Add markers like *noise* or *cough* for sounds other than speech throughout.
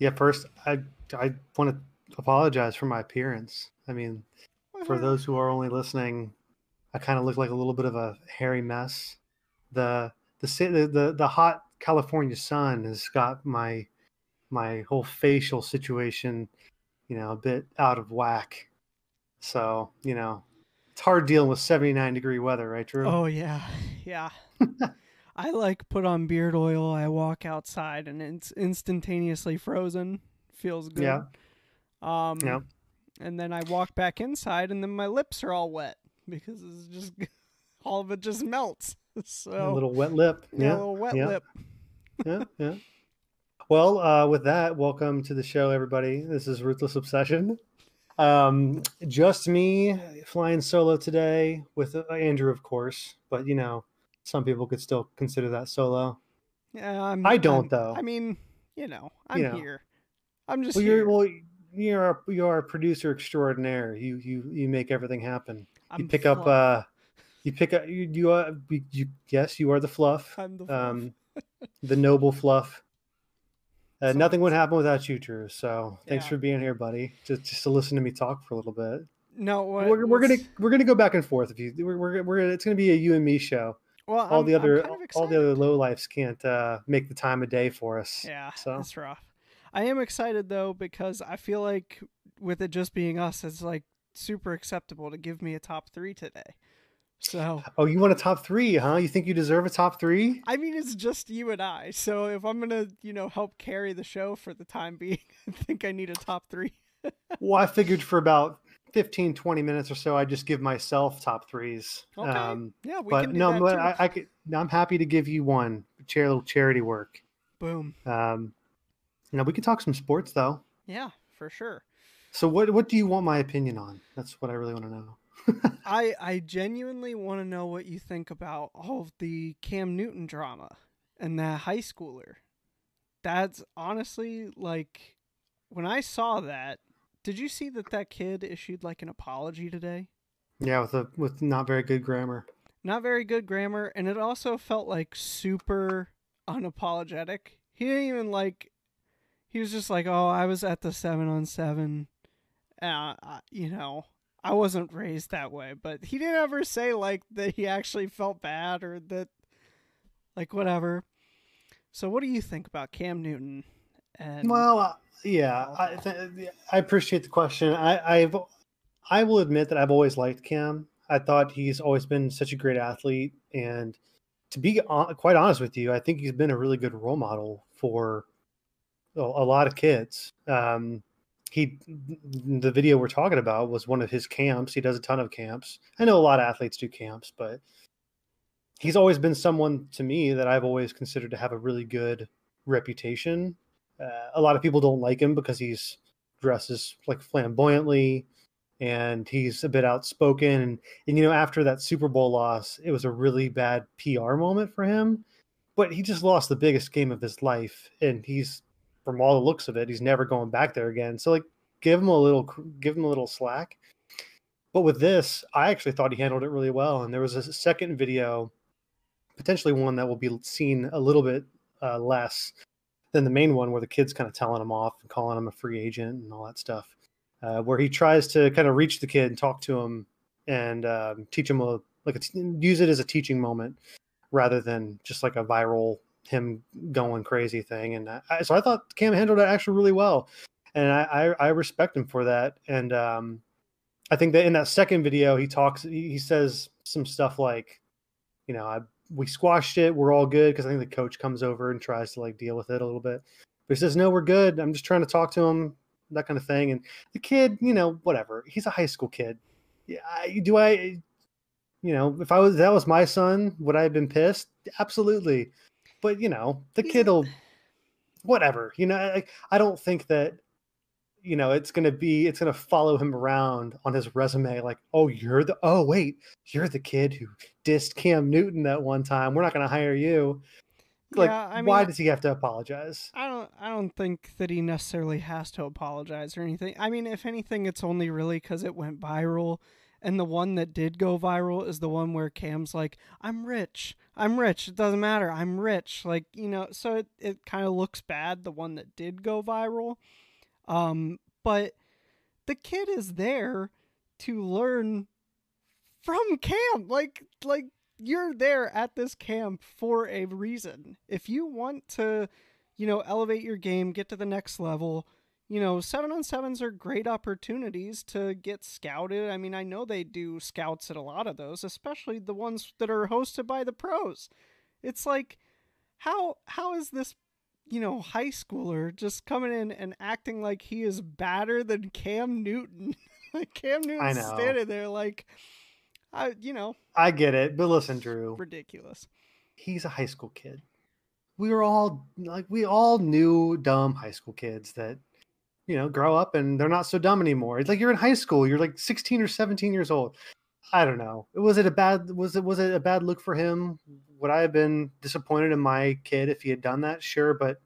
Yeah, first I I want to apologize for my appearance. I mean, for mm-hmm. those who are only listening, I kind of look like a little bit of a hairy mess. The the the the, the hot California sun has got my my whole facial situation, you know, a bit out of whack. So, you know, it's hard dealing with 79 degree weather, right, Drew? Oh yeah, yeah. *laughs* I like put on beard oil. I walk outside and it's instantaneously frozen. Feels good. Yeah. Um, Yeah. And then I walk back inside and then my lips are all wet because it's just *laughs* all of it just melts. *laughs* So a little wet lip. yeah, a little wet yeah. lip. *laughs* yeah, yeah. Well, uh, with that, welcome to the show, everybody. This is Ruthless Obsession. Um, just me flying solo today with uh, Andrew, of course, but you know, some people could still consider that solo. Yeah, I'm, I don't, I'm- though. I mean, you know, I'm know. here. I'm just Well, here. you're well, you're a, you're a producer extraordinaire. You you you make everything happen. I'm you pick up uh, you pick up you you, uh, you, you yes, you are the fluff. I'm the fluff. um, the noble fluff. *laughs* Uh, So- nothing would happen without you, Drew. So thanks Yeah. for being here, buddy. Just just to listen to me talk for a little bit. no, what, we're, we're gonna we're gonna go back and forth. If you we're, we're, we're it's gonna be a you and me show. Well, All I'm- the other kind of all the other low lifes can't uh, make the time of day for us. Yeah, So that's rough. I am excited though because I feel like with it just being us, it's like super acceptable to give me a top three today. So oh, you want a top three, huh? You think you deserve a top three? I mean, it's just you and I. So if I'm gonna, you know, help carry the show for the time being, *laughs* I think I need a top three. *laughs* Well, I figured for about 15, 20 minutes or so, I'd just give myself top threes. Okay. Um, yeah, we but can do no, that. I, I could. I'm happy to give you one. Chair, little charity work. Boom. Um, you know, we can talk some sports though. Yeah, for sure. So, what what do you want my opinion on? That's what I really want to know. *laughs* I I genuinely want to know what you think about all of the Cam Newton drama and that high schooler. That's honestly like when I saw that. Did you see that that kid issued like an apology today? Yeah, with a with not very good grammar. Not very good grammar, and it also felt like super unapologetic. He didn't even like. He was just like, "Oh, I was at the seven on seven, uh, you know, I wasn't raised that way." But he didn't ever say like that he actually felt bad or that, like whatever. So, what do you think about Cam Newton? And Well, uh, yeah, I th- I appreciate the question. I I've I will admit that I've always liked Cam. I thought he's always been such a great athlete, and to be hon- quite honest with you, I think he's been a really good role model for a, a lot of kids. Um, he the video we're talking about was one of his camps. He does a ton of camps. I know a lot of athletes do camps, but he's always been someone to me that I've always considered to have a really good reputation. Uh, a lot of people don't like him because he's dresses like flamboyantly and he's a bit outspoken and, and you know after that super bowl loss it was a really bad pr moment for him but he just lost the biggest game of his life and he's from all the looks of it he's never going back there again. So like give him a little give him a little slack. But with this i actually thought he handled it really well and there was a second video potentially one that will be seen a little bit uh, less than the main one where the kid's kind of telling him off and calling him a free agent and all that stuff uh, where he tries to kind of reach the kid and talk to him and um, teach him a like a t- use it as a teaching moment rather than just like a viral him going crazy thing. And I, so i thought cam handled it actually really well. And i i, I respect him for that. And um, i think that in that second video he talks he, he says some stuff like you know i we squashed it we're all good because i think the coach comes over and tries to like deal with it a little bit. But he says no we're good. I'm just trying to talk to him that kind of thing. And the kid you know whatever. He's a high school kid. Yeah do i you know if i was that was my son would i have been pissed? Absolutely. But you know the kid will whatever you know I, I don't think that you know it's gonna be it's gonna follow him around on his resume like oh you're the oh wait you're the kid who dissed cam newton that one time we're not gonna hire you like yeah, I mean, why does he have to apologize I don't I don't think that he necessarily has to apologize or anything. I mean, if anything, it's only really because it went viral, and the one that did go viral is the one where Cam's like, "I'm rich, I'm rich. It doesn't matter. I'm rich." Like you know, so it it kind of looks bad. The one that did go viral, um, but the kid is there to learn from camp. Like like you're there at this camp for a reason. If you want to, you know, elevate your game, get to the next level, you know, seven on sevens are great opportunities to get scouted. I mean, I know they do scouts at a lot of those, especially the ones that are hosted by the pros. It's like, how how is this, you know, high schooler just coming in and acting like he is badder than Cam Newton? *laughs* like Cam Newton standing there like, I, you know, I get it, but listen, Drew, ridiculous. He's a high school kid. We were all like, we all knew dumb high school kids that, you know, grow up and they're not so dumb anymore. It's like you're in high school, you're like 16 or 17 years old. I don't know. Was it a bad was it was it a bad look for him? Would I have been disappointed in my kid if he had done that? Sure, but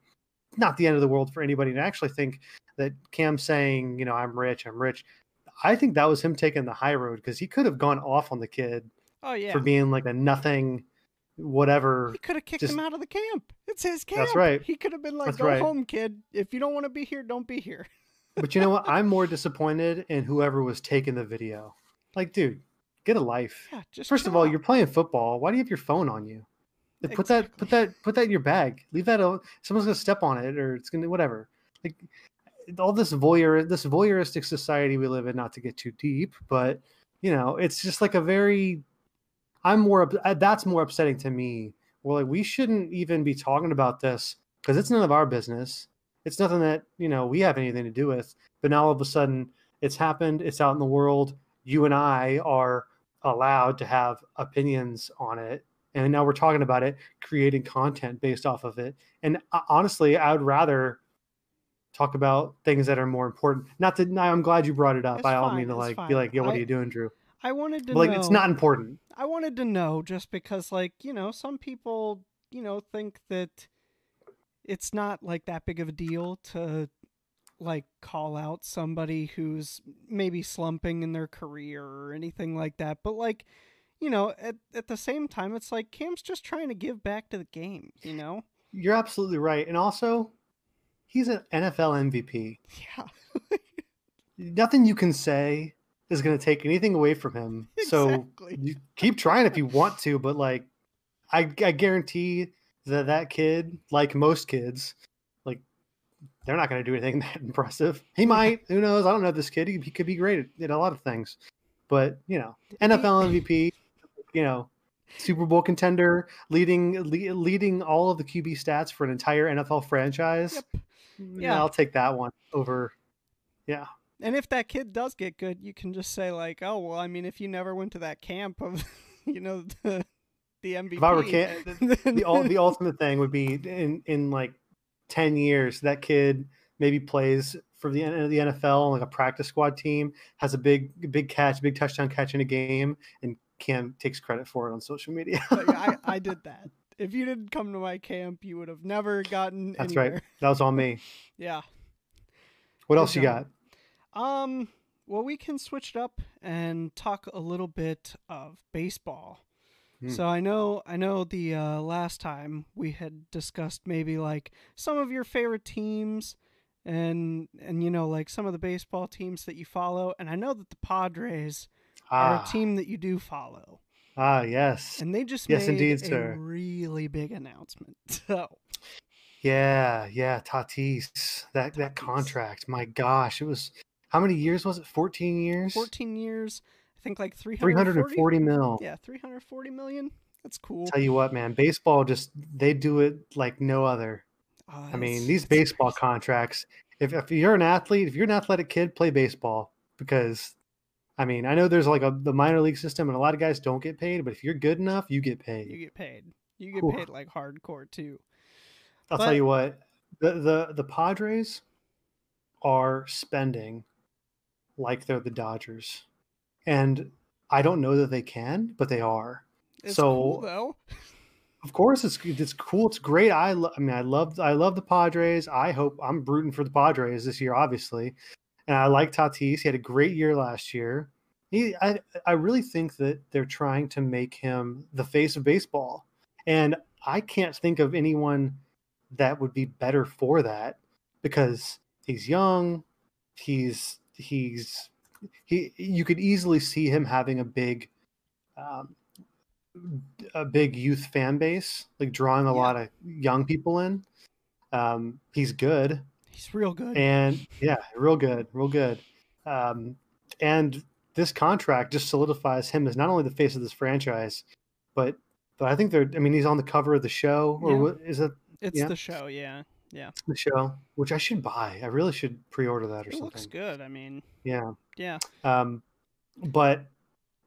not the end of the world for anybody. And I actually think that Cam saying, you know, I'm rich, I'm rich, I think that was him taking the high road because he could have gone off on the kid. Oh yeah, for being like a nothing, whatever. He could have kicked just, him out of the camp. It's his camp. That's right. He could have been like, that's "Go right. home, kid. If you don't want to be here, don't be here." but you know what? *laughs* I'm more disappointed in whoever was taking the video. Like, dude, get a life. Yeah, just first of all, you're playing football. Why do you have your phone on you? Put exactly. that, put that, put that in your bag. Leave that. Someone's gonna step on it, or it's gonna whatever. Like, all this voyeur this voyeuristic society we live in not to get too deep but you know it's just like a very i'm more uh, that's more upsetting to me well like we shouldn't even be talking about this because it's none of our business it's nothing that you know we have anything to do with but now all of a sudden it's happened it's out in the world you and i are allowed to have opinions on it and now we're talking about it creating content based off of it and uh, honestly i would rather talk about things that are more important. Not that I'm glad you brought it up. It's I all fine, mean to like fine. be like, yo, what I, are you doing, Drew? I wanted to but, like know, it's not important. I wanted to know just because like, you know, some people, you know, think that it's not like that big of a deal to like call out somebody who's maybe slumping in their career or anything like that. But like, you know, at at the same time it's like Cam's just trying to give back to the game, you know? You're absolutely right. And also, he's an NFL MVP. Yeah. *laughs* Nothing you can say is going to take anything away from him. Exactly. So you keep trying if you want to, but like, I, I guarantee that that kid, like most kids, they're not going to do anything *laughs* that impressive. He might. Who knows? I don't know this kid. He, he could be great at, at a lot of things, but you know, NFL *laughs* MVP. You know, Super Bowl contender, leading le- leading all of the QB stats for an entire NFL franchise. Yep. Mm, yeah, I'll take that one over. Yeah. And if that kid does get good, you can just say like, "Oh, well, I mean, if you never went to that camp of, *laughs* you know, the the MVP." If I were can- the, the, the ultimate thing would be in in like ten years, that kid maybe plays for the end of the NFL like a practice squad team, has a big big catch, big touchdown catch in a game, and Cam takes credit for it on social media. I, I *laughs* did that. If you didn't come to my camp, you would have never gotten. That's anywhere. right. That was on me. *laughs* yeah. What else job. you got? Um. Well, we can switch it up and talk a little bit of baseball. Hmm. So I know, I know. The uh, last time we had discussed maybe like some of your favorite teams, and and you know like some of the baseball teams that you follow, and I know that the Padres ah. are a ah. team that you do follow. Ah, yes. And they just yes, made indeed, a sir. really big announcement. *laughs* So. Yeah, yeah, Tatis. That Tatis. that contract. My gosh, it was how many years was it? 14 years? 14 years. Think like 340, 340 mil. Yeah, 340 million. That's cool. Tell you what, man, baseball just they do it like no other. Uh, I mean, these baseball crazy. contracts. If if you're an athlete, if you're an athletic kid, play baseball because I mean, I know there's like a the minor league system, and a lot of guys don't get paid. But if you're good enough, you get paid. You get paid. You get Ooh. paid like hardcore too. I'll but, tell you what the the the Padres are spending like they're the Dodgers, and I don't know that they can, but they are. It's so, cool though. Of course, it's it's cool. It's great. I, lo- I mean, I love I love the Padres. I hope I'm rooting for the Padres this year, obviously. And I like Tatis. He had a great year last year. He, I, I really think that they're trying to make him the face of baseball, and I can't think of anyone that would be better for that because he's young, he's he's he. You could easily see him having a big, um, a big youth fan base, like drawing a Yeah. lot of young people in. Um, he's good, He's real good. and yeah, real good, real good. Um, and this contract just solidifies him as not only the face of this franchise, but but I think they're. I mean, he's on the cover of the show, or Yeah. what is it it's yeah. the show, yeah. Yeah. The show? Which I should buy. I really should pre-order that or It something. looks good. I mean, Yeah. Yeah. Um, but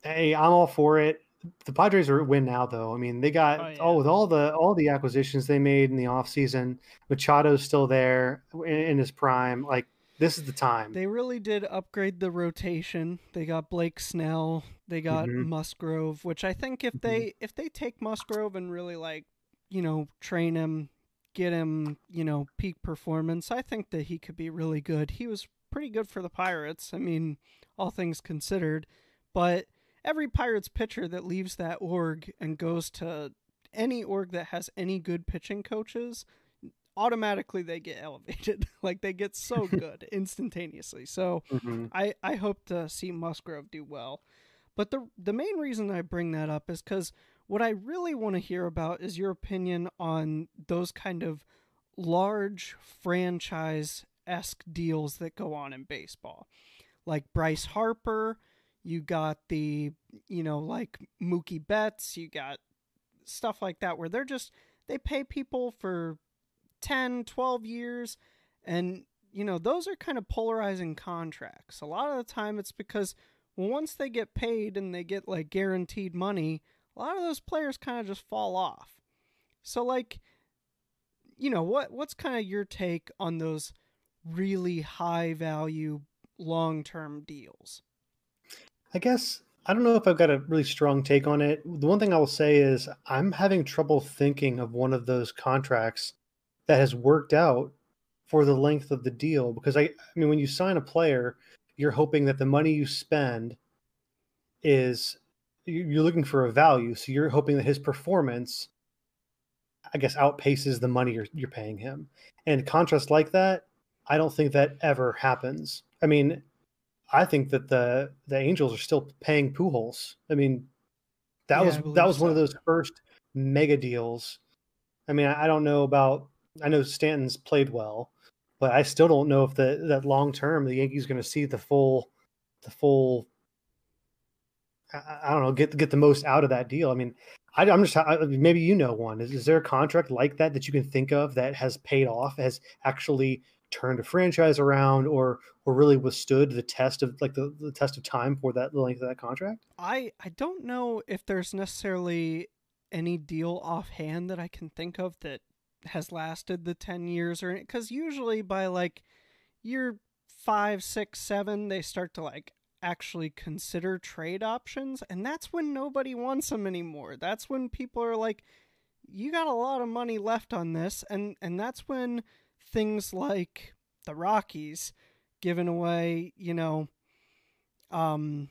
hey, I'm all for it. The Padres are a win now, though. I mean, they got Oh, yeah. oh with all the all the acquisitions they made in the offseason, Machado's still there in, in his prime. Like this is the time. They really did upgrade the rotation. They got Blake Snell. They got Mhm. Musgrove, which I think if Mhm. they if they take Musgrove and really like, you know, train him, get him, you know, peak performance, I think that he could be really good. He was pretty good for the Pirates. I mean, all things considered, but every Pirates pitcher that leaves that org and goes to any org that has any good pitching coaches, automatically they get elevated. *laughs* like they get so *laughs* good instantaneously. So Mhm. I, I hope to see Musgrove do well. But the the main reason I bring that up is because what I really want to hear about is your opinion on those kind of large franchise esque deals that go on in baseball. Like Bryce Harper, you got the you know, like Mookie Betts, you got stuff like that where they're just they pay people for 10, 12 years and you know, those are kind of polarizing contracts. A lot of the time it's because once they get paid and they get like guaranteed money, a lot of those players kind of just fall off. So like you know, what what's kind of your take on those really high value long-term deals? I guess I don't know if I've got a really strong take on it. The one thing I will say is I'm having trouble thinking of one of those contracts that has worked out for the length of the deal because I, I mean when you sign a player, you're hoping that the money you spend is you- you're looking for a value, so you're hoping that his performance I guess outpaces the money you're you're paying him. And contrast like that, I don't think that ever happens. I mean, I think that the the Angels are still paying Pujols. I mean, that Yeah, was that was one of those first mega deals. I mean, I I don't know about. I know Stanton's played well, but I still don't know if the that long term the Yankees are going to see the full, the full. I, I- don't know. Get get the most out of that deal. I mean, I, I'm just I, maybe you know one. Is, is there a contract like that that you can think of that has paid off, has actually turned a franchise around, or or really withstood the test of like the, the test of time for that the length of that contract? I I don't know if there's necessarily any deal offhand that I can think of that has lasted the 10 years or because usually by like year five, six, seven, they start to like actually consider trade options, and that's when nobody wants them anymore. That's when people are like, "You got a lot of money left on this," and and that's when things like the Rockies giving away, you know, um,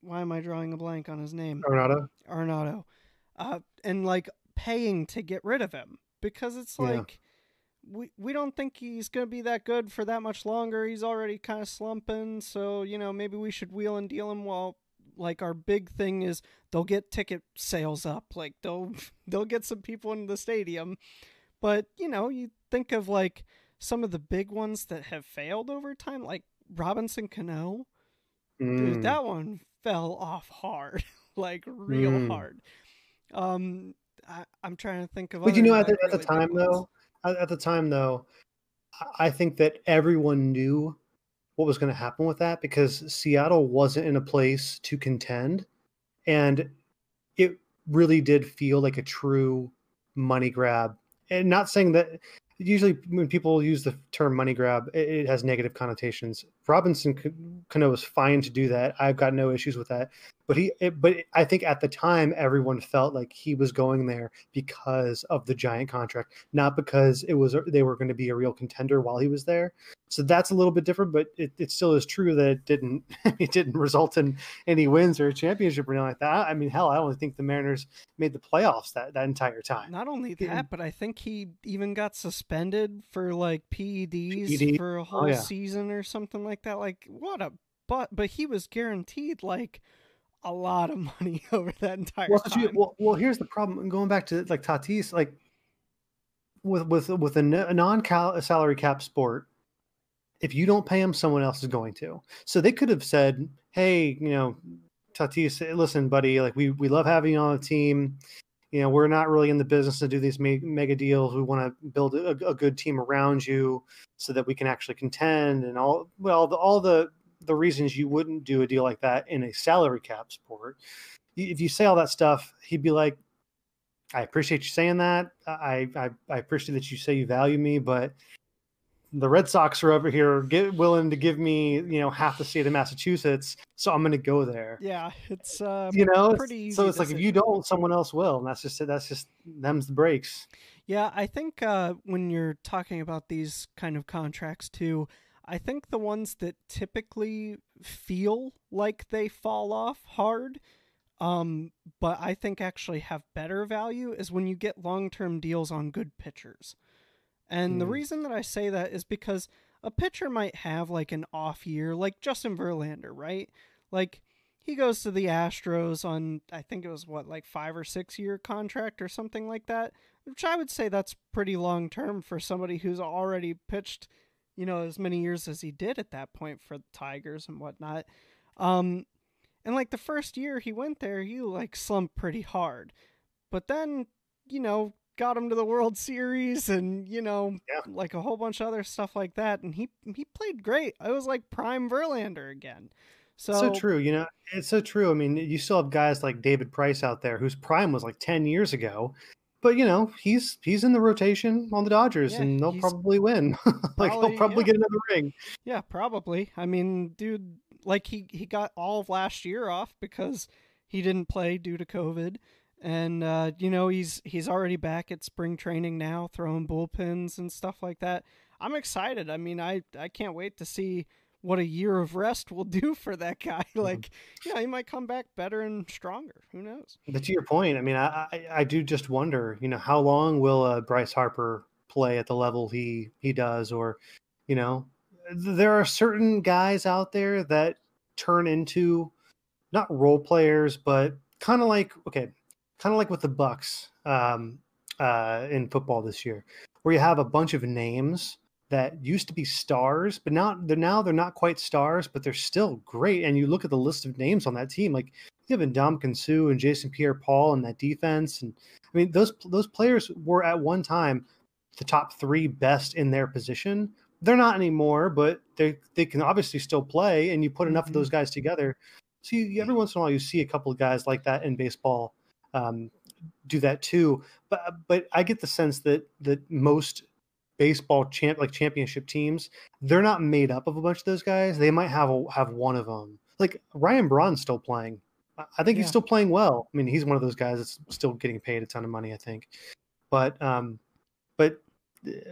why am I drawing a blank on his name? Arenado. Arnaudo, uh, and like paying to get rid of him because it's Yeah. like we we don't think he's gonna be that good for that much longer. He's already kind of slumping, so you know maybe we should wheel and deal him. While like our big thing is they'll get ticket sales up, like they'll *laughs* they'll get some people into the stadium. But you know you think of like some of the big ones that have failed over time, like Robinson Cano. Dude, Mm. that one fell off hard, *laughs* like real Mm. hard. Um, I, I'm trying to think of. But you know, at the, at really big time though, at, the time though, I think that everyone knew what was going to happen with that because Seattle wasn't in a place to contend, and it really did feel like a true money grab. And not saying that usually when people use the term money grab, it, it has negative connotations Robinson Cano was fine to do that. I've got no issues with that. But he, it, but I think at the time everyone felt like he was going there because of the giant contract, not because it was they were going to be a real contender while he was there. So that's a little bit different, but it, it still is true that it didn't *laughs* it didn't result in any wins or a championship or anything like that. I mean, hell, I don't think the Mariners made the playoffs that that entire time. Not only that, but I think he even got suspended for like PEDs PED. for a oh, whole oh, yeah. season or something like that. Like what a but but he was guaranteed like a lot of money *laughs* over that entire well, time. You, well, well, here's the problem. Going back to like Tatis, like with with with a non salary cap sport, if you don't pay him, someone else is going to. So they could have said, "Hey, you know, Tatis, listen, buddy, like we we love having you on the team. You know, we're not really in the business to do these mega deals. We want to build a, a good team around you so that we can actually contend and all well the, all the the reasons you wouldn't do a deal like that in a salary cap sport. If you say all that stuff, he'd be like, I appreciate you saying that. I, I, I appreciate that you say you value me, but the Red Sox are over here get willing to give me, you know, half the state of Massachusetts, so I'm going to go there. Yeah, it's uh, you know, pretty. so it's like if you don't, someone else will, and that's just that's just them's the breaks. Yeah, I think uh, when you're talking about these kind of contracts too, I think the ones that typically feel like they fall off hard, um, but I think actually have better value is when you get long term deals on good pitchers. And mm. the hmm. reason that I say that is because a pitcher might have like an off year, like Justin Verlander, right? Like he goes to the Astros on I think it was what like 5 or 6 year contract or something like that, which I would say that's pretty long term for somebody who's already pitched you know, as many years as he did at that point for the Tigers and whatnot. Um, and like the first year he went there, he like slumped pretty hard. But then, you know, got him to the World Series and, you know, yeah. like a whole bunch of other stuff like that. And he he played great. I was like prime Verlander again. So, so true. You know, it's so true. I mean, you still have guys like David Price out there whose prime was like 10 years ago but you know he's he's in the rotation on the Dodgers, yeah, and they'll probably win. *laughs* like probably, he'll probably yeah. get another ring. Yeah, probably. I mean, dude, like he he got all of last year off because he didn't play due to COVID, and uh, you know he's he's already back at spring training now, throwing bullpens and stuff like that. I'm excited. I mean, I I can't wait to see what a year of rest will *laughs* do for that guy. Mm-hmm. Like, yeah, he might come back better and stronger. Who knows? But to your point, I mean, I I, I do just wonder, you know, how long will uh, Bryce Harper play at the level he he does, or you know, there are certain guys out there that turn into not role players, but kind of like okay, kind of like with the Bucs um, uh, in football this year, where you have a bunch of names that used to be stars, but now they're now they're not quite stars, but they're still great. And you look at the list of names on that team, like you have Ndamukong Suh and Jason Pierre-Paul in that defense, and I mean those those players were at one time the top three best in their position. They're not anymore, but they they can obviously still play. And you put enough mm-hmm. of those guys together, so you, every once in a while you see a couple of guys like that in baseball um, do that too. But but I get the sense that that most baseball champ like championship teams, they're not made up of a bunch of those guys. They might have a, have one of them. Like Ryan Braun's still playing. I think yeah. he's still playing well. I mean, he's one of those guys that's still getting paid a ton of money. I think, but um, but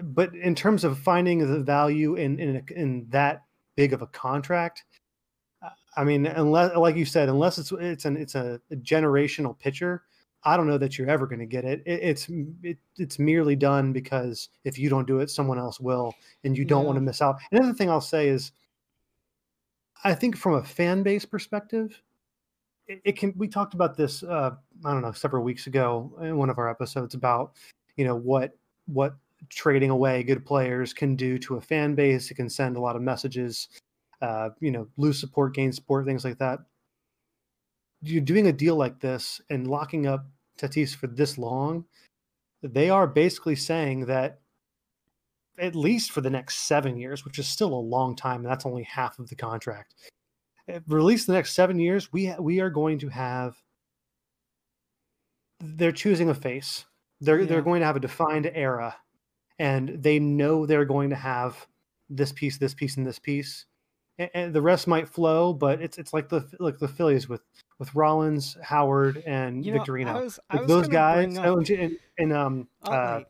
but in terms of finding the value in in in that big of a contract, I mean, unless like you said, unless it's it's an it's a, generational pitcher, I don't know that you're ever going to get it. it it's it, it's merely done because if you don't do it, someone else will, and you don't yeah. want to miss out. Another thing I'll say is, I think from a fan base perspective, it, it can. We talked about this. Uh, I don't know several weeks ago in one of our episodes about you know what what trading away good players can do to a fan base. It can send a lot of messages. Uh, you know, lose support, gain support, things like that you're doing a deal like this and locking up Tatis for this long, they are basically saying that at least for the next seven years, which is still a long time, and that's only half of the contract. For at least the next seven years, we we are going to have. They're choosing a face. They're yeah. they're going to have a defined era, and they know they're going to have this piece, this piece, and this piece, and, and the rest might flow, but it's it's like the like the Phillies with with Rollins, Howard, and You know, Victorino. I was, I like those guys, oh, up and, and, um, uh,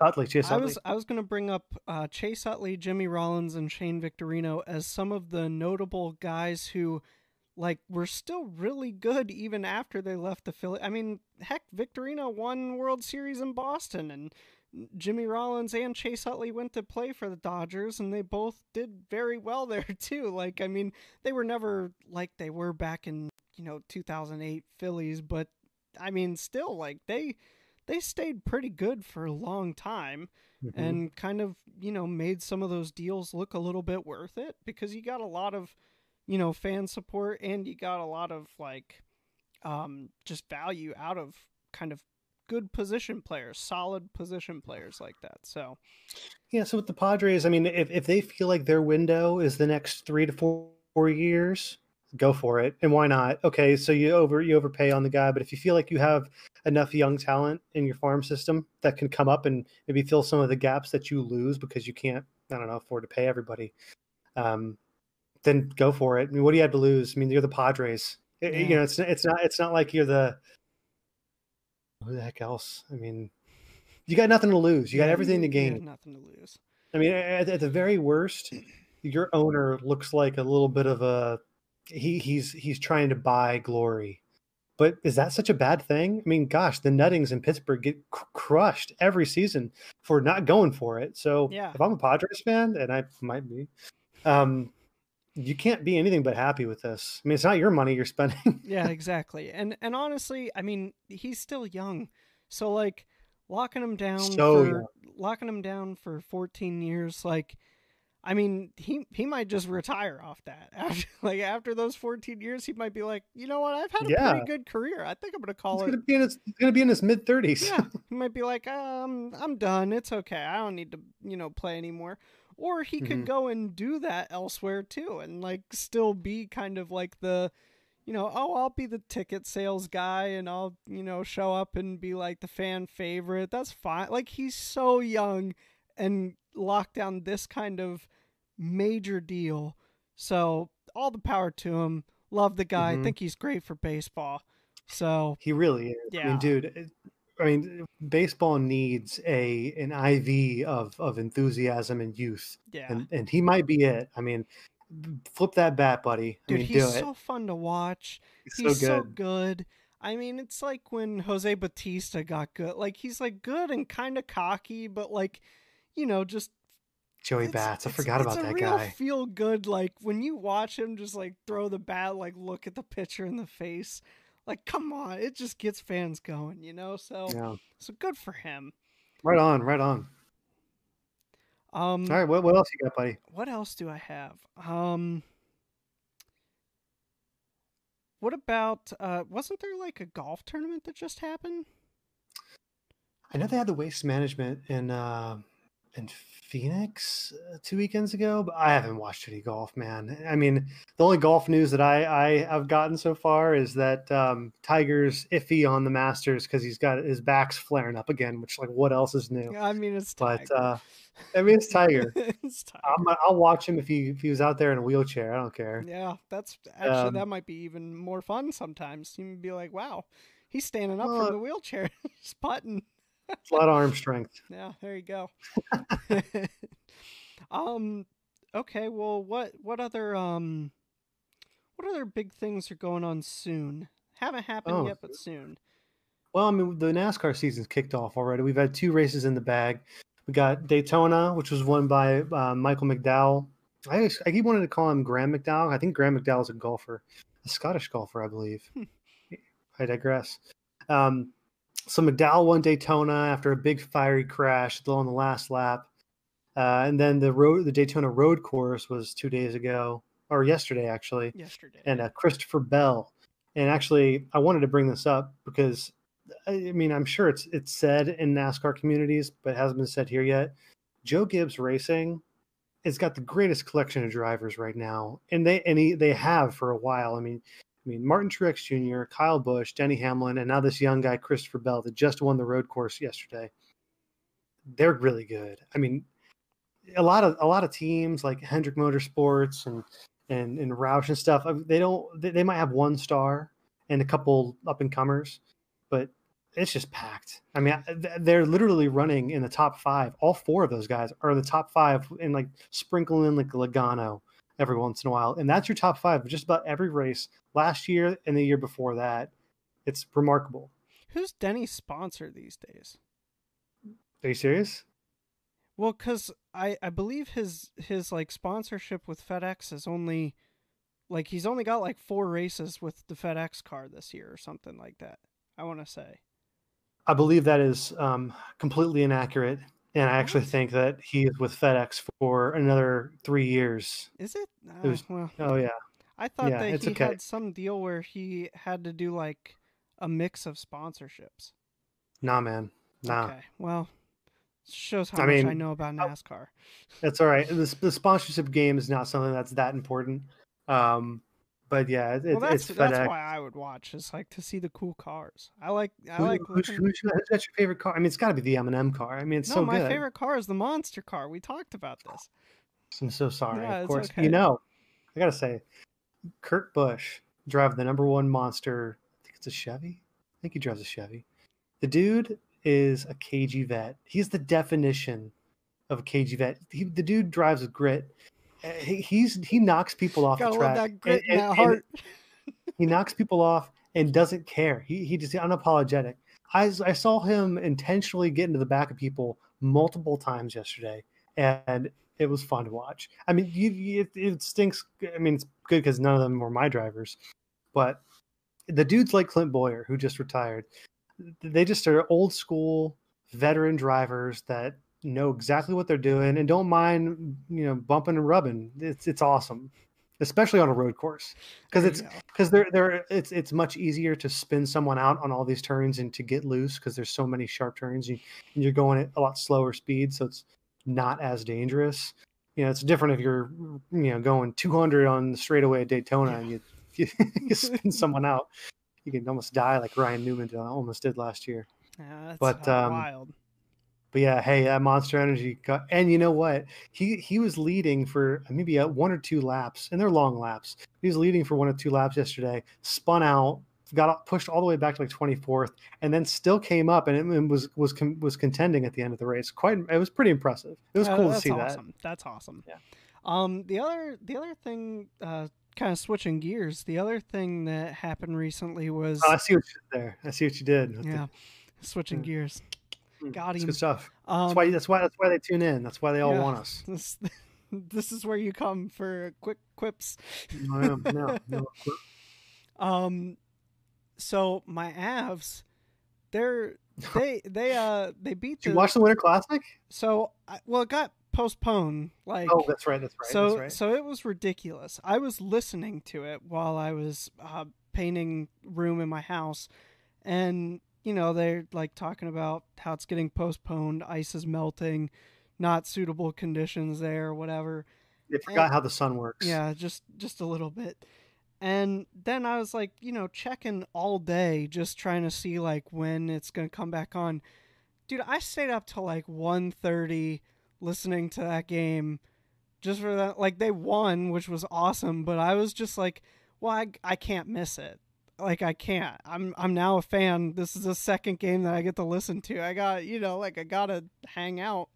Utley. Utley, I was I was gonna bring up uh, Chase Utley, Jimmy Rollins, and Shane Victorino as some of the notable guys who, like, were still really good even after they left the Philly. I mean, heck, Victorino won World Series in Boston, and Jimmy Rollins and Chase Utley went to play for the Dodgers, and they both did very well *laughs* there too. Like, I mean, they were never like they were back in you know 2008 Phillies, but I mean, still like they they stayed pretty good for a long time Mhm. and kind of you know made some of those deals look a little bit worth it because you got a lot of you know fan support and you got a lot of like um just value out of kind of good position players solid position players like that so Yeah, so with the Padres, I mean, if, if they feel like their window is the next three to four, four years, go for it. And why not? Okay, so you over you overpay on the guy, but if you feel like you have enough young talent in your farm system that can come up and maybe fill some of the gaps that you lose because you can't, I don't know, afford to pay everybody, um, then go for it. I mean, what do you have to lose? I mean, you're the Padres. It- You know, it's it's not it's not like you're the who the heck else? I mean, you got nothing to lose. You got everything to gain. nothing to lose I mean, at, at the very worst, your owner looks like a little bit of a he he's he's trying to buy glory. But is that such a bad thing? I mean, gosh, the Nuttings in Pittsburgh get cr- crushed every season for not going for it. So Yeah. if I'm a Padres fan, and I might be, um, you can't be anything but happy with this. I mean, it's not your money you're spending. *laughs* yeah exactly and and honestly i mean he's still young so like locking him down So for young. locking him down for 14 years like i mean he he might just retire off that *laughs* after like after those 14 years he might be like you know what i've had a Yeah. pretty good career i think i'm gonna call He's it gonna be in his he's gonna be in his mid thirties. yeah *laughs* he might be like um i'm done it's okay i don't need to you know play anymore or he could Mhm. go and do that elsewhere too and like still be kind of like the you know oh i'll be the ticket sales guy and i'll you know show up and be like the fan favorite that's fine like he's so young and locked down this kind of major deal so all the power to him love the guy Mhm. think he's great for baseball so He really is. I Yeah. mean, dude. I mean, baseball needs a an IV of of enthusiasm and youth, yeah and and he might be it. I mean, flip that bat, buddy. I Dude, mean, he's do it. so fun to watch. He's, He's so so good. good. I mean, it's like when Jose Bautista got good. Like he's like good and kind of cocky, but like, you know, just Joey it's- Bats. I it's- forgot it's about that guy. Feel good. Like when you watch him just like throw the bat, like look at the pitcher in the face. Like, come on, it just gets fans going, you know. So, Yeah. so good for him. Right on. Right on. Um, All right. What what else you got, buddy? what else do I have? Um, what about? Uh, wasn't there like a golf tournament that just happened? I know they had the waste management and. uh, in Phoenix uh, two weekends ago, but I haven't watched any golf, man. I mean, the only golf news that I I have gotten so far is that um, Tiger's iffy on the Masters because he's got his back's flaring up again. Which, like, what else is new? Yeah, I mean, it's But Tiger. uh, I mean, it's Tiger. *laughs* it's Tiger. I'm, I'll watch him if he if he was out there in a wheelchair. I don't care. yeah, that's actually Um, that might be even more fun sometimes. You would be like, wow, he's standing up Well, from the wheelchair, *laughs* he's putting. It's a lot of arm strength. Yeah, there you go. *laughs* um, okay. Well, what what other um, what other big things are going on soon? Haven't happened Oh. yet, but soon. Well, I mean, the NASCAR season's kicked off already. We've had two races in the bag. We got Daytona, which was won by uh, Michael McDowell. I, I keep wanting to call him Graeme McDowell. I think Graeme McDowell is a golfer, a Scottish golfer, I believe. Hmm. I digress. Um, so McDowell won Daytona after a big fiery crash though on the last lap, uh, and then the road, the Daytona Road Course, was two days ago or yesterday actually Yesterday. and uh, Christopher Bell. And actually, I wanted to bring this up because I I mean I'm sure it's it's said in NASCAR communities, but it hasn't been said here yet. Joe Gibbs Racing has got the greatest collection of drivers right now, and they and he, they have for a while. I mean, I mean Martin Truex Jr., Kyle Busch, Denny Hamlin, and now this young guy Christopher Bell that just won the road course yesterday. They're really good. I mean, a lot of a lot of teams like Hendrick Motorsports and and and Roush and stuff. Um, they don't. They, they might have one star and a couple up and comers, but it's just packed. I mean, they're literally running in the top five. All four of those guys are in the top five, and like sprinkling in like Logano every once in a while, and that's your top five of just about every race last year and the year before that. It's remarkable. Who's Denny's sponsor these days? Are you serious? Well, cuz I I believe his his like sponsorship with FedEx is only like he's only got like 4 races with the FedEx car this year or something like that. I want to say. I believe that is um, completely inaccurate, and I actually think that he is with FedEx for another three years. Is it? It was- Uh, well, Oh yeah, I thought yeah, that he okay. had some deal where he had to do like a mix of sponsorships. nah, man, nah. Okay. Well, shows how I much I know about oh, NASCAR. That's all right. The, the sponsorship game is not something that's that important. Um, but yeah, it, Well, that's it's that's why I would watch. Is like to see the cool cars. I like I Who- like who's, who's, that's your favorite car? I mean, it's got to be the M&M car. I mean, it's no, so my good. favorite car is the monster car. We talked about this. I'm so sorry. Yeah, of course, okay. you know, I gotta say, Kurt Busch drive the number one monster. I think it's a Chevy. I think he drives a Chevy. The dude is a cagey vet. He's the definition of a cagey vet. He, the dude drives with grit. He, he's he knocks people off Gotta the track. that grit and- and that heart. *laughs* he knocks people off and doesn't care. He he just unapologetic. I I saw him intentionally get into the back of people multiple times yesterday, and it was fun to watch. I mean, you, you it, it stinks. I mean, it's good because none of them were my drivers, but the dudes like Clint Bowyer who just retired, they just are old school veteran drivers that know exactly what they're doing and don't mind you know bumping and rubbing. It's it's awesome, especially on a road course because it's because they're they're it's it's much easier to spin someone out on all these turns and to get loose because there's so many sharp turns and you're going at a lot slower speed so it's not as dangerous you know it's different if you're you know going 200 on the straightaway at daytona and you, you, *laughs* *laughs* you spin someone out you can almost die like ryan newman did- almost did last year Yeah, that's but, um, wild. But yeah, hey, that Monster Energy, got, and you know what? He he was leading for maybe a one or two laps, and they're long laps. He was leading for one or two laps yesterday. Spun out, got pushed all the way back to like twenty fourth, and then still came up and, it, and was was con- was contending at the end of the race. Quite, it was pretty impressive. It was Uh, cool to that's see that. awesome. That's awesome. Yeah. Um, the other the other thing, uh, kind of switching gears. The other thing that happened recently was Oh, I see what you did there. I see what you did. with the- yeah, switching Yeah. gears. Mm, got it's him. good stuff. Um, That's why. That's why. That's why they tune in. That's why they all yeah. want us. *laughs* this *laughs* this is where you come for quick quips. No, no, no. Um, so my Avs, they're *laughs* they they uh they beat Did you watch the Winter Classic? so I, well it got postponed like Oh, that's right. That's right. so that's right. so it was ridiculous. I was listening to it while I was uh, painting room in my house, and you know they're like talking about how it's getting postponed, ice is melting, not suitable conditions there, whatever. They forgot how the sun works. Yeah, just just a little bit. And then I was like, you know, checking all day just trying to see like when it's going to come back on. Dude, I stayed up till like 1:30 listening to that game just for that like they won, which was awesome, but I was just like, well, I, I can't miss it. Like I can't. I'm I'm now a fan. This is the second game that I get to listen to. I got, you know, like I got to hang out.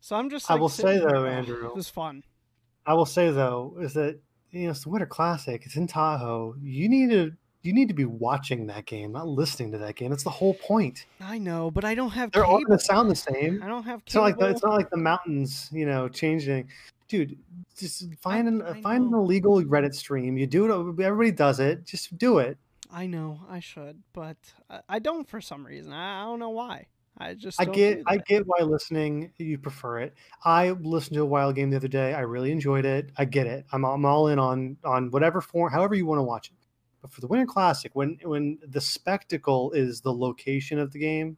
So I'm just I will say, though, Andrew, it was fun. I will say though is that you know it's the Winter Classic. It's in Tahoe. You need to you need to be watching that game, not listening to that game. That's the whole point. I know, but I don't have They're all cable. going to sound the same. I don't have It's not like the, it's not like the mountains, you know, changing. Dude, just find an I find an illegal Reddit stream. You do it. Everybody does it. Just do it. I know I should, but I, don't for some reason. I, I don't know why. I just I get I get why listening you prefer it. I listened to a wild game the other day. I really enjoyed it. I get it. I'm I'm all in on on whatever form, however you want to watch it. But for the Winter Classic, when when the spectacle is the location of the game,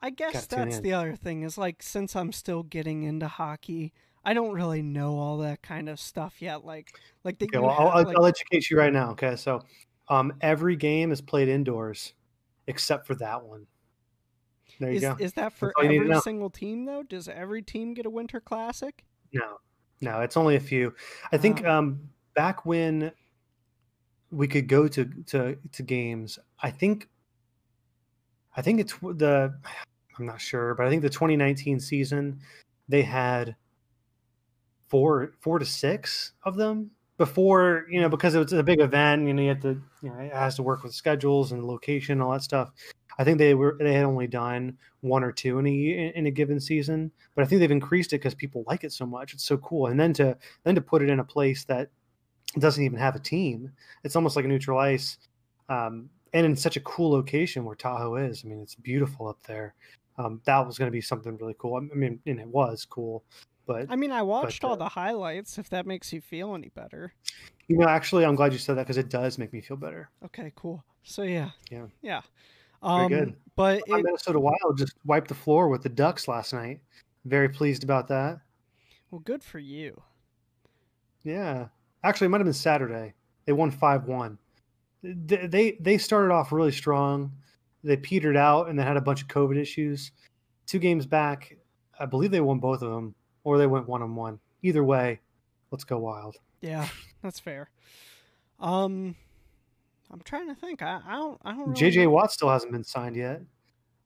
I guess that's the other thing is like since I'm still getting into hockey, I don't really know all that kind of stuff yet. Like like the okay, well, I'll, I'll, I'll educate you right now. Okay, so um, every game is played indoors except for that one. There you is, go. is that for all you need to every single team though? Does every team get a winter classic? No, No, it's only a few. I think Wow. um, back when we could go to to to games, I think I think it's the *sighs* I'm not sure, but I think the 2019 season they had four four to six of them before you know because it was a big event. You know, you have to you know it has to work with schedules and location all that stuff. I think they were they had only done one or two in a in a given season, but I think they've increased it because people like it so much. It's so cool, and then to then to put it in a place that doesn't even have a team, it's almost like a neutral ice, um, and in such a cool location where Tahoe is. I mean, it's beautiful up there. Um, that was going to be something really cool. I mean, and it was cool, but I mean, I watched uh, all the highlights. If that makes you feel any better. you know, actually, I'm glad you said that because it does make me feel better. Okay, cool. So yeah, Yeah. yeah. Very Um, good. But it, Minnesota Wild just wiped the floor with the Ducks last night. Very pleased about that. well, good for you. Yeah, actually, it might have been Saturday. They won five one. They, they they started off really strong. They petered out and then had a bunch of COVID issues. Two games back, I believe they won both of them, or they went one on one. Either way, let's go Wild. Yeah, *laughs* that's fair. Um, I'm trying to think. I, I don't. I don't. JJ know- Watt still hasn't been signed yet.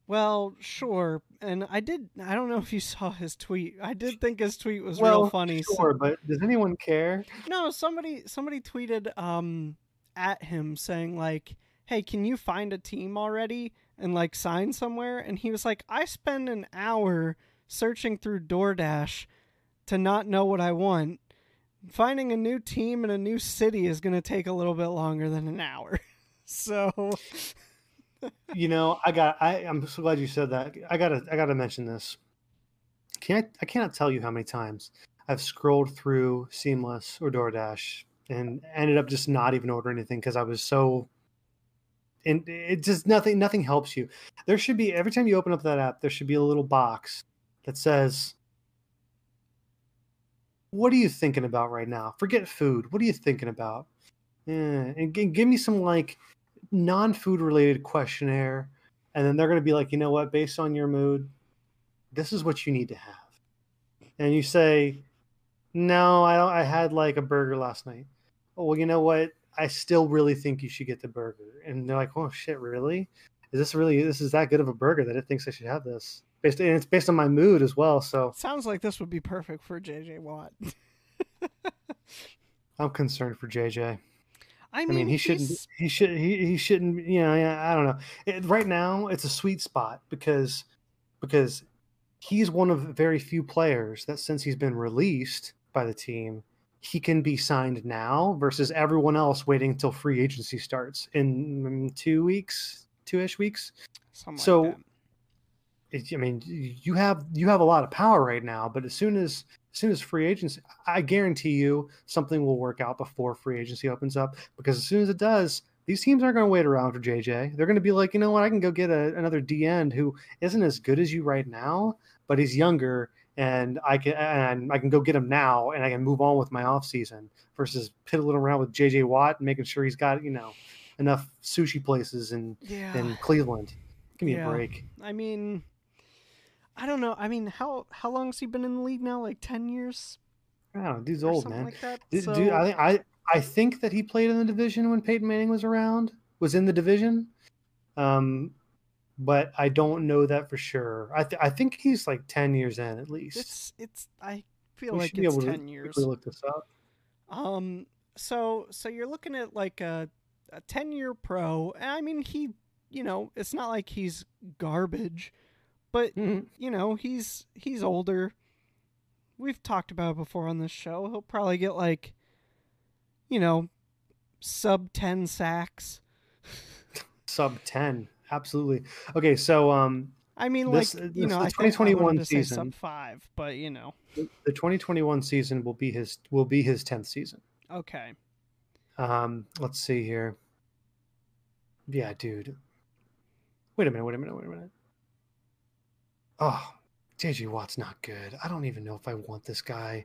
Well, sure. And I did. I don't know if you *laughs* saw his tweet. I did think his tweet was well, real funny. so- Sure, but does anyone care? No, somebody somebody tweeted um at him saying like, "Hey, can you find a team already and like sign somewhere?" And he was like, "I spend an hour searching through DoorDash to not know what I want. Finding a new team in a new city is going to take a little bit longer than an hour." *laughs* so, you know, I got. I, I'm so glad you said that. I gotta. I gotta mention this. Can I? I cannot tell you how many times I've scrolled through Seamless or DoorDash and ended up just not even ordering anything because I was so. And it just nothing. Nothing helps you. There should be every time you open up that app, there should be a little box that says, "What are you thinking about right now? Forget food. What are you thinking about?" Yeah, and give me some like non-food related questionnaire and then they're going to be like you know what? Based on your mood this is what you need to have. And you say no i don't i had like a burger last night. Oh well you know what? I still really think you should get the burger. And they're like oh shit really? Is this really this is that good of a burger that it thinks i should have this based and it's based on my mood as well so sounds like this would be perfect for JJ Watt. *laughs* i'm concerned for jj I I mean, mean, he shouldn't. he's- He should. He, he shouldn't. You know. Yeah, I don't know. It, right now, it's a sweet spot because because he's one of very few players that since he's been released by the team, he can be signed now versus everyone else waiting until free agency starts in mm, two weeks, two ish weeks. something like so- that. I mean, you have you have a lot of power right now, but as soon as as soon as free agency, I guarantee you something will work out before free agency opens up. Because as soon as it does, these teams aren't going to wait around for JJ. They're going to be like, you know what, I can go get a, another D end who isn't as good as you right now, but he's younger, and I can and I can go get him now, and I can move on with my off season versus piddling around with JJ Watt and making sure he's got you know enough sushi places in yeah. in Cleveland. Give me Yeah. a break. I mean, I don't know. I mean, how how long has he been in the league now? Like ten years I don't know, dude's old man. like that. Dude, so, dude, I think I I think that he played in the division when Peyton Manning was around, was in the division. Um, but I don't know that for sure. I th- I think he's like ten years in at least. it's it's. I feel we like should be it's able to ten years. quickly look this up. Um. So so you're looking at like a a ten year pro. I mean, he. You know, it's not like he's garbage, but Mhm. you know, he's he's older. We've talked about it before on this show. He'll probably get like, you know, sub ten sacks. *laughs* Sub ten, absolutely. Okay, so um, I mean, This- like you this- know, the I I 2021 wanted to say season. sub five, but you know, the 2021 season will be his will be his tenth season. okay. Um, let's see here. Yeah, dude. Wait a minute. Wait a minute. Wait a minute. Oh, JJ Watt's not good. I don't even know if I want this guy.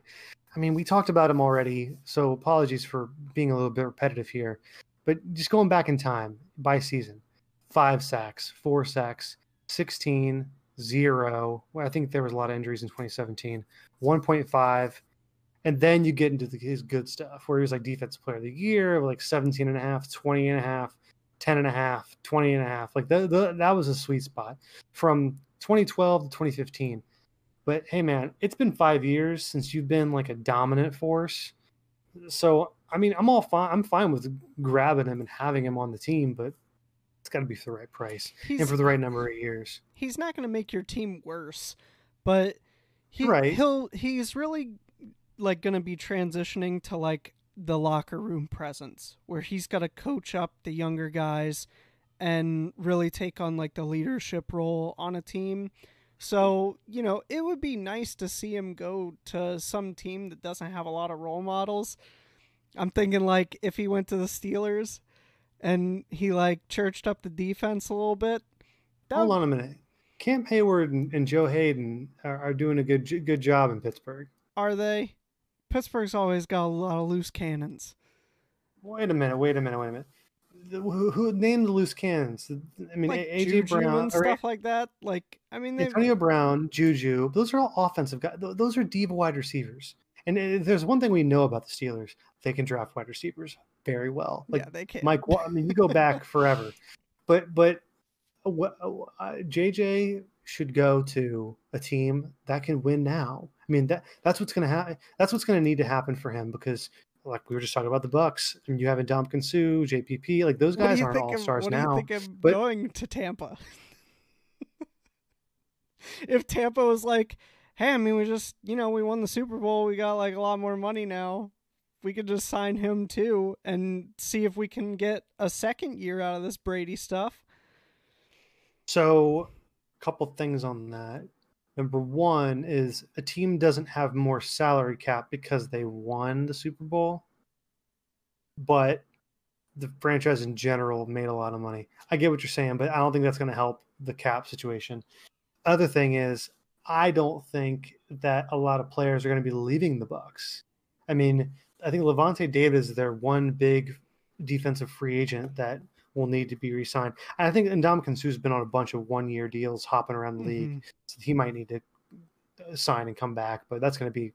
I mean, we talked about him already, so apologies for being a little bit repetitive here. But just going back in time by season, five sacks, four sacks, 16, zero. Well, I think there was a lot of injuries in 2017. 1.5, And then you get into the, his good stuff where he was like defensive player of the year, like 17 and a half, 20 and a half, 10 and a half, 20 and a half. Like the, the, that was a sweet spot from 2012 to 2015. But hey, man, it's been five years since you've been like a dominant force. So, I mean, I'm all fine. I'm fine with grabbing him and having him on the team, but it's got to be for the right price He's, and for the right number of years. he's not going to make your team worse, but he Right. he'll he's really like going to be transitioning to like the locker room presence where he's got to coach up the younger guys and really take on like the leadership role on a team. So, you know, it would be nice to see him go to some team that doesn't have a lot of role models. I'm thinking like if he went to the Steelers and he like churched up the defense a little bit. Hold would- on a minute. Cam Heyward and, and Joe Haden are, are doing a good good job in Pittsburgh. Are they? Pittsburgh's always got a lot of loose cannons. Wait a minute. Wait a minute. Wait a minute. The- Who, who named the loose cannons? I mean, like AJ Brown, and or stuff like that. Like, I mean, Antonio Brown, Juju. Those are all offensive guys. Those are deep wide receivers. And uh, there's one thing we know about the Steelers: they can draft wide receivers very well. Like yeah, they can. Mike. I mean, you go back *laughs* forever, but but what uh, JJ uh, uh, should go to a team that can win now. I mean that that's what's going to happen. That's what's to need to happen for him because. Like we were just talking about the Bucs, I mean, you have Ndamukong Suh, JPP, like those guys aren't all stars what now. do you think of but- going to Tampa? *laughs* if Tampa was like, "Hey, I mean, we just, you know, we won the Super Bowl. We got like a lot more money now. We could just sign him too and see if we can get a second year out of this Brady stuff." So, couple things on that. Number one is a team doesn't have more salary cap because they won the Super Bowl, but the franchise in general made a lot of money. I get what you're saying, but I don't think that's going to help the cap situation. Other thing is, I don't think that a lot of players are going to be leaving the Bucs. I mean, I think Lavonte David is their one big defensive free agent that will need to be re-signed. I think Ndamukong Suh's been on a bunch of one-year deals hopping around the league, Mhm. so he might need to uh, sign and come back. But that's going to be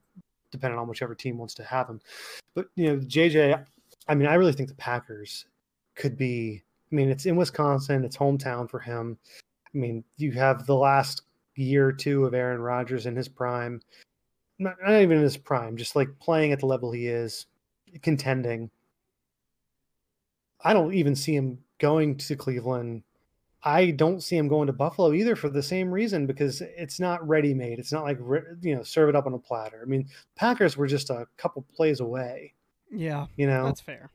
dependent on whichever team wants to have him. But you know, JJ, I mean, I really think the Packers could be. I mean, it's in Wisconsin, it's hometown for him. I mean, you have the last year or two of Aaron Rodgers in his prime, not, not even in his prime, just like playing at the level he is, contending. I don't even see him going to Cleveland. I don't see him going to Buffalo either for the same reason because it's not ready made. It's not like you know serve it up on a platter. I mean, Packers were just a couple plays away. Yeah, You know, that's fair.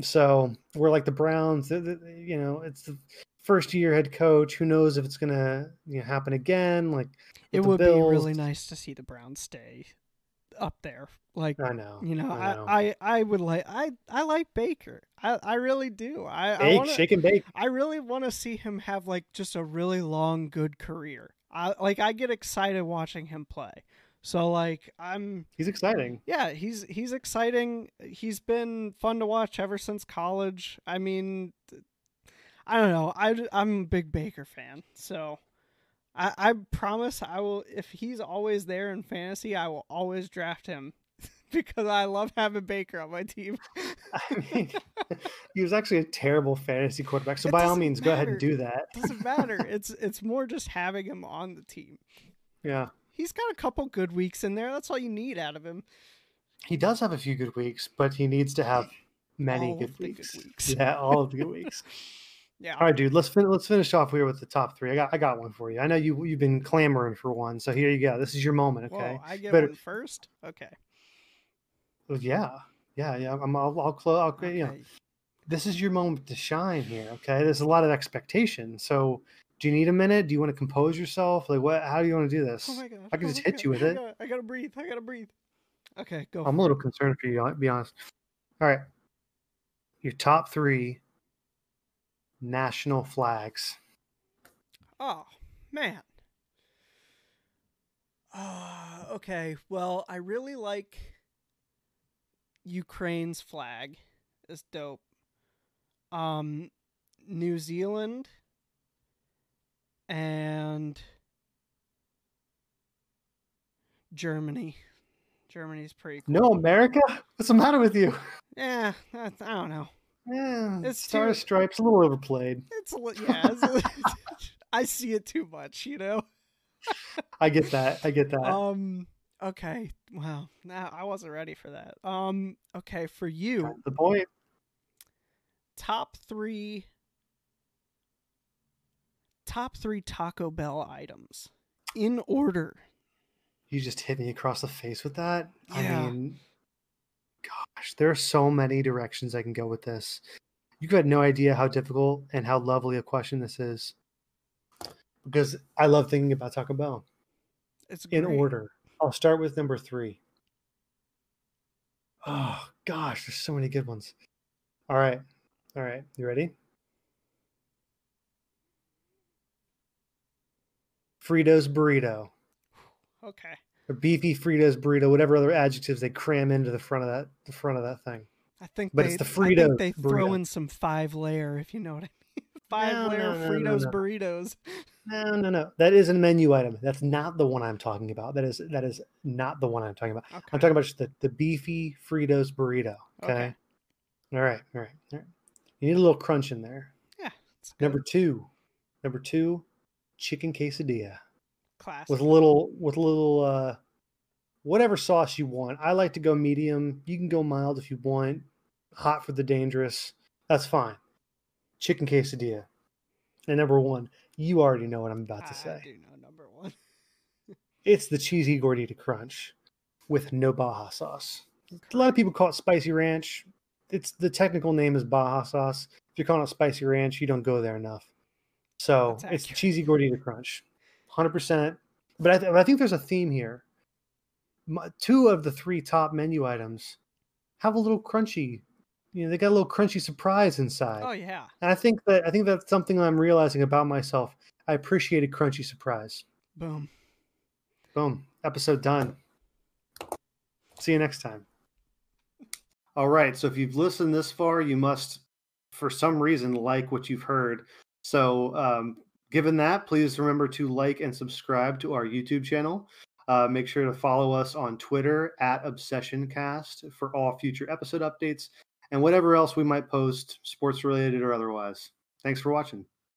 so we're like the Browns. You know, it's the first year head coach. Who knows if it's gonna you know, happen again? Like It would be really nice to see the Browns stay up there. Like I know. you know, I know. I, I, I would like I I like Baker. I, I really do. I, I Bake, wanna, shake and bake. I really want to see him have like just a really long good career. I like I get excited watching him play. So like I'm He's exciting. yeah, he's he's exciting. He's been fun to watch ever since college. I mean, I don't know. I I'm a big Baker fan, so I I promise I will. If he's always there in fantasy, I will always draft him *laughs* because I love having Baker on my team. I *laughs* mean, *laughs* he was actually a terrible fantasy quarterback. So It by all means, go ahead and do that. It Doesn't matter. It's it's more just having him on the team. Yeah, He's got a couple good weeks in there. That's all you need out of him. he does have a few good weeks, but he needs to have many good the good weeks. weeks. Yeah, all of the good weeks. Yeah. All right, dude. Let's fin- let's finish off here with the top three. I got I got one for you. I know you you've been clamoring for one, so here you go. This is your moment. Okay. Whoa, I get Better- one first. Okay. Oh, yeah, yeah, yeah. I'm, I'll I'll close. I'll, okay. You know, this is your moment to shine here. Okay. There's a lot of expectation. So, do you need a minute? Do you want to compose yourself? Like, what? How do you want to do this? Oh my god. I can oh just my hit God, you with I it. gotta- I gotta breathe. I gotta breathe. Okay, go. I'm a little it. concerned for you. I'll be honest. All right, your top three national flags. Oh man. Uh, okay. Well, I really like Ukraine's flag. It's dope. Um, New Zealand and Germany. Germany's pretty cool. No, America. What's the matter with you? Yeah, I, I don't know. Yeah, It's Star too- Stripes a little overplayed. It's yeah. It's *laughs* I see it too much, you know. *laughs* I get that. I get that. Um. Okay. Wow. Now I wasn't ready for that. Um. Okay. For you, That's the point. top three. Top three Taco Bell items in order. You just hit me across the face with that. Yeah. I mean, gosh, there are so many directions I can go with this. You had no idea how difficult and how lovely a question this is. Because I love thinking about Taco Bell It's in great. order. I'll start with number three. Oh gosh, there's so many good ones. All right. All right. You ready? Fritos burrito. Okay. Or beefy Fritos burrito, whatever other adjectives they cram into the front of that the front of that thing. I think But they, it's the Frito they throw in some five layer, if you know what I mean. Five *laughs* No, layer no, no, Fritos burritos. No, no, no. That is a menu item. That's not the one I'm talking about. That is that is not the one I'm talking about. Okay. I'm talking about just the, the beefy Fritos burrito. Okay? Okay. All right. All right. All right. You need a little crunch in there. Good. Number two. Number two, chicken quesadilla. Classic. with a little with a little uh whatever sauce you want. I like to go medium. You can go mild if you want. Hot for the dangerous. That's fine. Chicken quesadilla. And number one, you already know what I'm about to I say. I do know number one. *laughs* It's the cheesy gordita crunch with no Baja sauce. A lot of people call it spicy ranch. It's the technical name is Baja sauce. If you're calling it spicy ranch, you don't go there enough. So it's cheesy gordita crunch, hundred percent. But I, th- but I think there's a theme here. My, two of the three top menu items have a little crunchy. You know, they got a little crunchy surprise inside. Oh yeah. And I think that I think that's something I'm realizing about myself. I appreciate a crunchy surprise. Boom. Boom. Episode done. See you next time. All right. So if you've listened this far, you must, for some reason, like what you've heard. So, um, given that, please remember to like and subscribe to our YouTube channel. Uh, make sure to follow us on Twitter at ObsessionCast for all future episode updates and whatever else we might post, sports related or otherwise. Thanks for watching.